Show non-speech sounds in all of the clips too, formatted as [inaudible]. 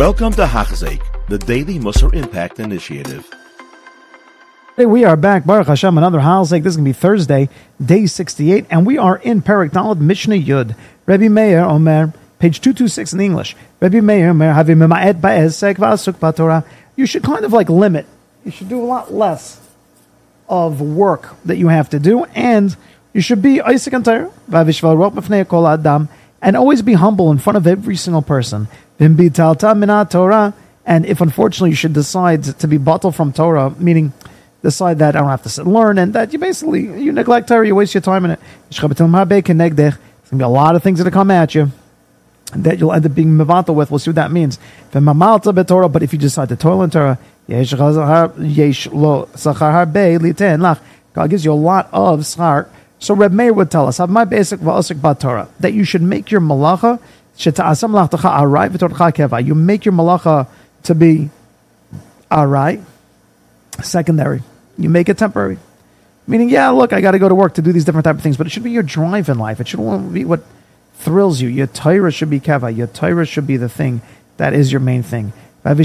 Welcome to Hachzik, the Daily Musar Impact Initiative. Hey, we are back, Baruch Hashem, another Halzik. This is going to be Thursday, day 68, and we are in Perak Dalad Mishnah Yud. Rabbi Meir Omer, page 226 in English. Rabbi Meir Omer, B'Torah. You should kind of like limit. You should do a lot less of work that you have to do, and you should be Isaac and Adam, and always be humble in front of every single person. Minat Torah, and if unfortunately you should decide to be bottled from Torah, meaning decide that I don't have to sit learn, and that you basically you neglect Torah, you waste your time in it. There's gonna be a lot of things that come at you that you'll end up being mevatel with. We'll see what that means. But if you decide to toil in Torah, God gives you a lot of schar. So Reb Meir would tell us, have my basic va'asik Torah, that you should make your malacha, you make your malacha to be arai, secondary. You make it temporary. Meaning, yeah, look, I got to go to work to do these different type of things, but it should be your drive in life. It should be what thrills you. Your Torah should be keva. Your Torah should be the thing that is your main thing. And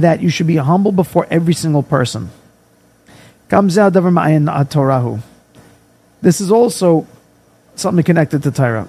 that you should be humble before every single person. This is also something connected to Torah.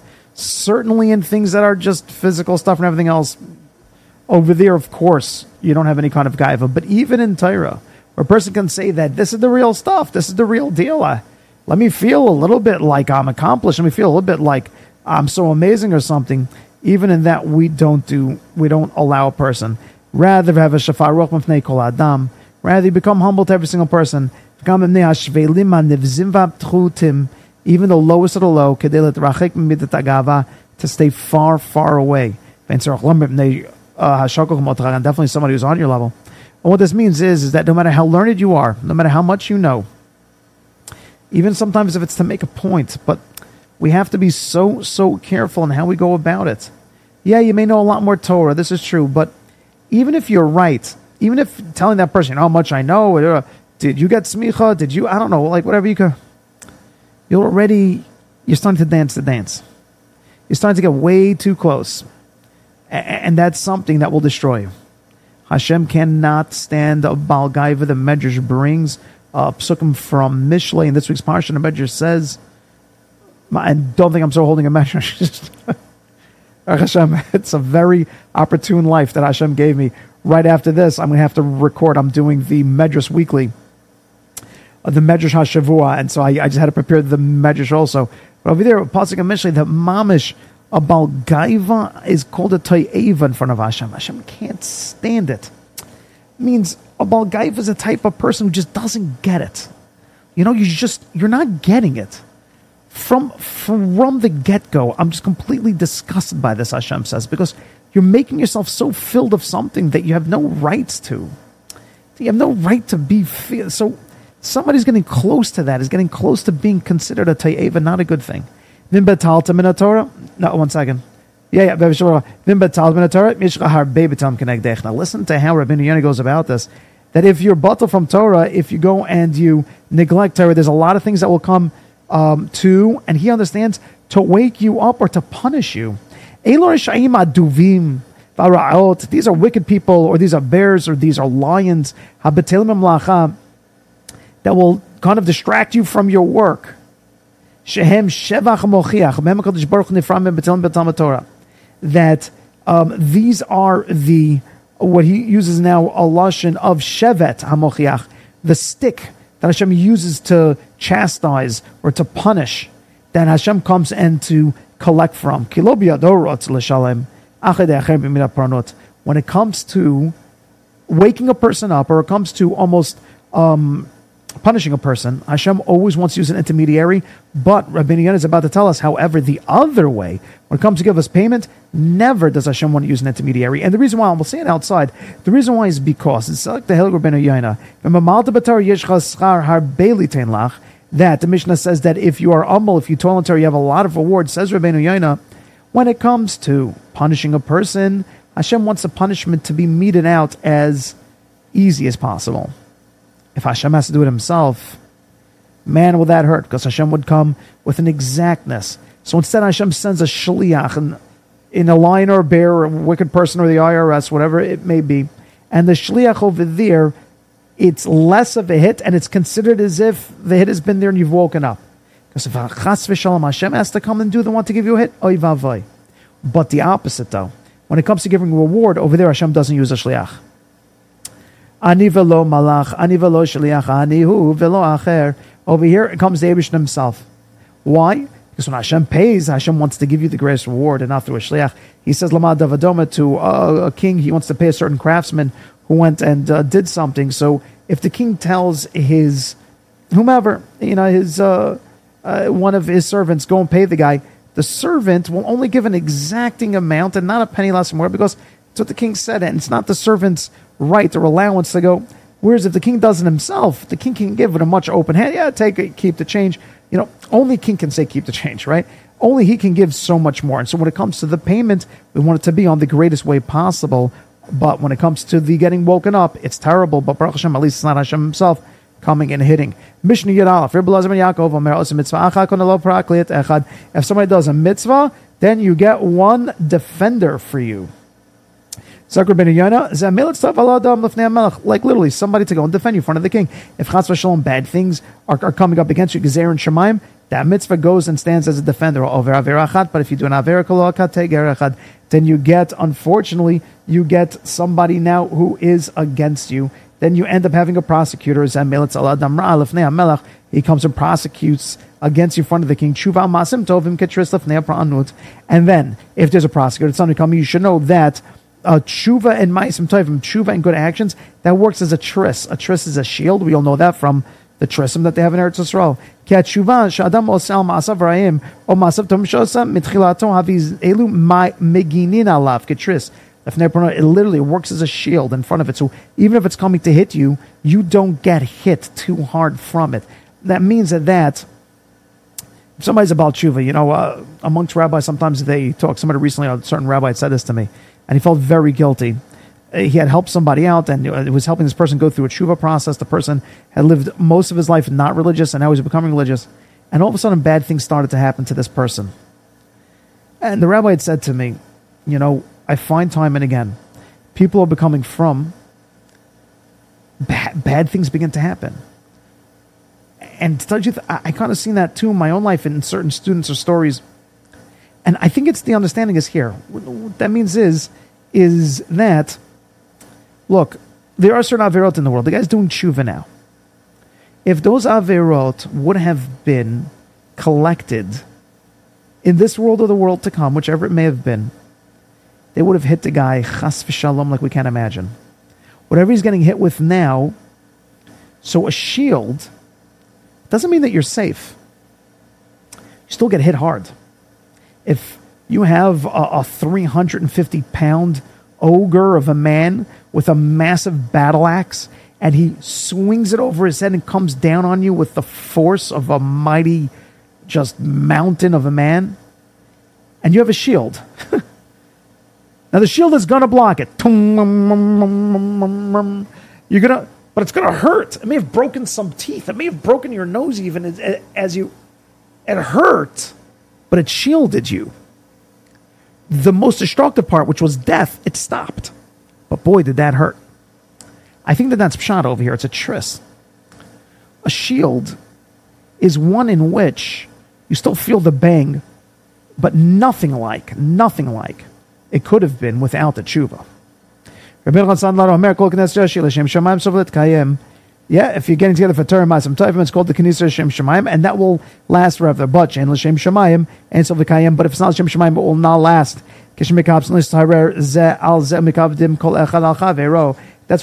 Certainly in things that are just physical stuff and everything else. Over there, of course, you don't have any kind of gaiva. But even in Torah, where a person can say that this is the real stuff, this is the real deal. Let me feel a little bit like I'm accomplished. Let me feel a little bit like I'm so amazing or something. Even in that, we don't do, we don't allow a person. Rather have a shafar ruch kol adam. Rather, you become humble to every single person. Even the lowest of the low, to stay far, far away. And definitely somebody who's on your level. And what this means is, is that no matter how learned you are, no matter how much you know, even sometimes if it's to make a point, but we have to be so, so careful in how we go about it. Yeah, you may know a lot more Torah, this is true, but even if you're right, even if telling that person, how much I know, uh, did you get smicha? Did you, I don't know, like whatever you could, you're already, you're starting to dance the dance. You're starting to get way too close. And that's something that will destroy you. Hashem cannot stand a Balgaiva. The Medrash brings a psukim from Mishlei in this week's parsha. The Medrash says, I don't think I'm so holding a Medrash. [laughs] Hashem, it's a very opportune life that Hashem gave me. Right after this, I'm going to have to record. I'm doing the Medrash weekly, the Medrash Hashavua, and so I, I, just had to prepare the Medrash also. But over there, Pasuk Mishlei, the Mamish a Balgaiva is called a Toyeva in front of Hashem. Hashem can't stand it. it means a Balgaiva is a type of person who just doesn't get it. You know, you just, you're not getting it. From, from the get go, I'm just completely disgusted by this, Hashem says, because you're making yourself so filled of something that you have no rights to. You have no right to be. So somebody's getting close to that, is getting close to being considered a Toyeva, not a good thing. Vim betalta min Torah. No, one second. Yeah, yeah. Vim betalta min Torah. Mishcha harbe kenegdech. Now listen to how Rabbi Yonah goes about this. That if you're bottled from Torah, if you go and you neglect Torah, there's a lot of things that will come um, to, and he understands, to wake you up or to punish you. These are wicked people, or these are bears, or these are lions. That will kind of distract you from your work. Shehem Shevet Mochiach. That um, these are the, what he uses now, a lashon of Shevet HaMochiach, the stick that Hashem uses to chastise or to punish, that Hashem comes and to collect from. When it comes to waking a person up, or it comes to almost um, punishing a person, Hashem always wants to use an intermediary, but Rabbi Yonah is about to tell us, however, the other way, when it comes to give us payment, never does Hashem want to use an intermediary. And the reason why, I'm will say it outside, the reason why is because, it's like the Helig Rabbi Yonah, that the Mishnah says that if you are humble, if you until you have a lot of reward, says Rabbi Yonah, when it comes to punishing a person, Hashem wants the punishment to be meted out as easy as possible. If Hashem has to do it himself, man, will that hurt? Because Hashem would come with an exactness. So instead, Hashem sends a shliach in, in a lion or a bear or a wicked person or the IRS, whatever it may be. And the shliach over there, it's less of a hit and it's considered as if the hit has been there and you've woken up. Because if Hashem has to come and do the one to give you a hit, oy vavoy. But the opposite though, when it comes to giving reward, over there Hashem doesn't use a shliach. Ani velo malach, ani velo shliach, ani hu velo acher. Over here, comes the Abish himself. Why? Because when Hashem pays, Hashem wants to give you the greatest reward, and not through a shliach. He says, "Lama davadoma" to a, a king. He wants to pay a certain craftsman who went and uh, did something. So, if the king tells his whomever, you know, his uh, uh, one of his servants, go and pay the guy, the servant will only give an exacting amount and not a penny less or more because it's what the king said, and it's not the servant's right or allowance to go. Whereas if the king does it himself, the king can give it a much open hand. Yeah, take it, keep the change. You know, only king can say keep the change, right? Only he can give so much more. And so when it comes to the payment, we want it to be on the greatest way possible. But when it comes to the getting woken up, it's terrible. But Baruch Hashem, at least it's not Hashem himself coming and hitting. Mishnah Yud Aleph. If somebody does a mitzvah, then you get one defender for you. Like literally, somebody to go and defend you in front of the king. If chas v'shalom bad things are, are coming up against you, gezer and shemaim, that mitzvah goes and stands as a defender over averachat. But if you do an averachat, then you get, unfortunately, you get somebody now who is against you. Then you end up having a prosecutor. He comes and prosecutes against you in front of the king. And then, if there's a prosecutor, it's somebody coming, you should know that uh, tshuva and ma'asim tovim, tshuva and good actions, that works as a tris. A tris is a shield. We all know that from the trisim that they have in Eretz Yisrael. Ki tshuva she'adam osel ma'asav ra'im o ma'asav tom shosa mitchilato haviz elu meginin alav ketris. It literally works as a shield in front of it. So even if it's coming to hit you, you don't get hit too hard from it. That means that that somebody's about tshuva, you know, uh, amongst rabbis, sometimes they talk. Somebody recently, a certain rabbi said this to me and he felt very guilty. Uh, he had helped somebody out and it was helping this person go through a tshuva process. The person had lived most of his life not religious and now he's becoming religious. And all of a sudden, bad things started to happen to this person. And the rabbi had said to me, You know, I find time and again, people are becoming from, bad, bad things begin to happen. And to tell you, I, I kind of seen that too in my own life in certain students or stories. And I think it's the understanding is here. What that means is is that, look, there are certain Averot in the world. The guy's doing tshuva now. If those Averot would have been collected in this world or the world to come, whichever it may have been, they would have hit the guy chas v'shalom like we can't imagine. Whatever he's getting hit with now, so a shield doesn't mean that you're safe. You still get hit hard. If you have a, a 350 pound ogre of a man with a massive battle axe and he swings it over his head and comes down on you with the force of a mighty just mountain of a man and you have a shield. [laughs] Now the shield is going to block it. You're going to but it's going to hurt. It may have broken some teeth. It may have broken your nose even as, as you it hurt but it shielded you the most destructive part, which was death, it stopped. But boy, did that hurt. I think that that's pshat over here. It's a tris. A shield is one in which you still feel the bang, but nothing like, nothing like it could have been without the tshuva. Yeah, if you're getting together for Torah Masam Tovim, it's called the Kenisa Shem Shemayim, and that will last forever. But Shem L'Shem Shemayim and Sovlikayim, but if it's not Shem Shemayim, it will not last. That's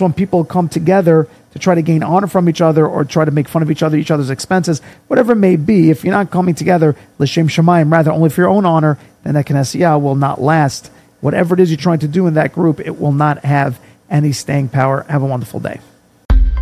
when people come together to try to gain honor from each other or try to make fun of each other, each other's expenses, whatever it may be, if you're not coming together, l'shem shemayim, rather only for your own honor, then that Knesset will not last. Whatever it is you're trying to do in that group, it will not have any staying power. Have a wonderful day.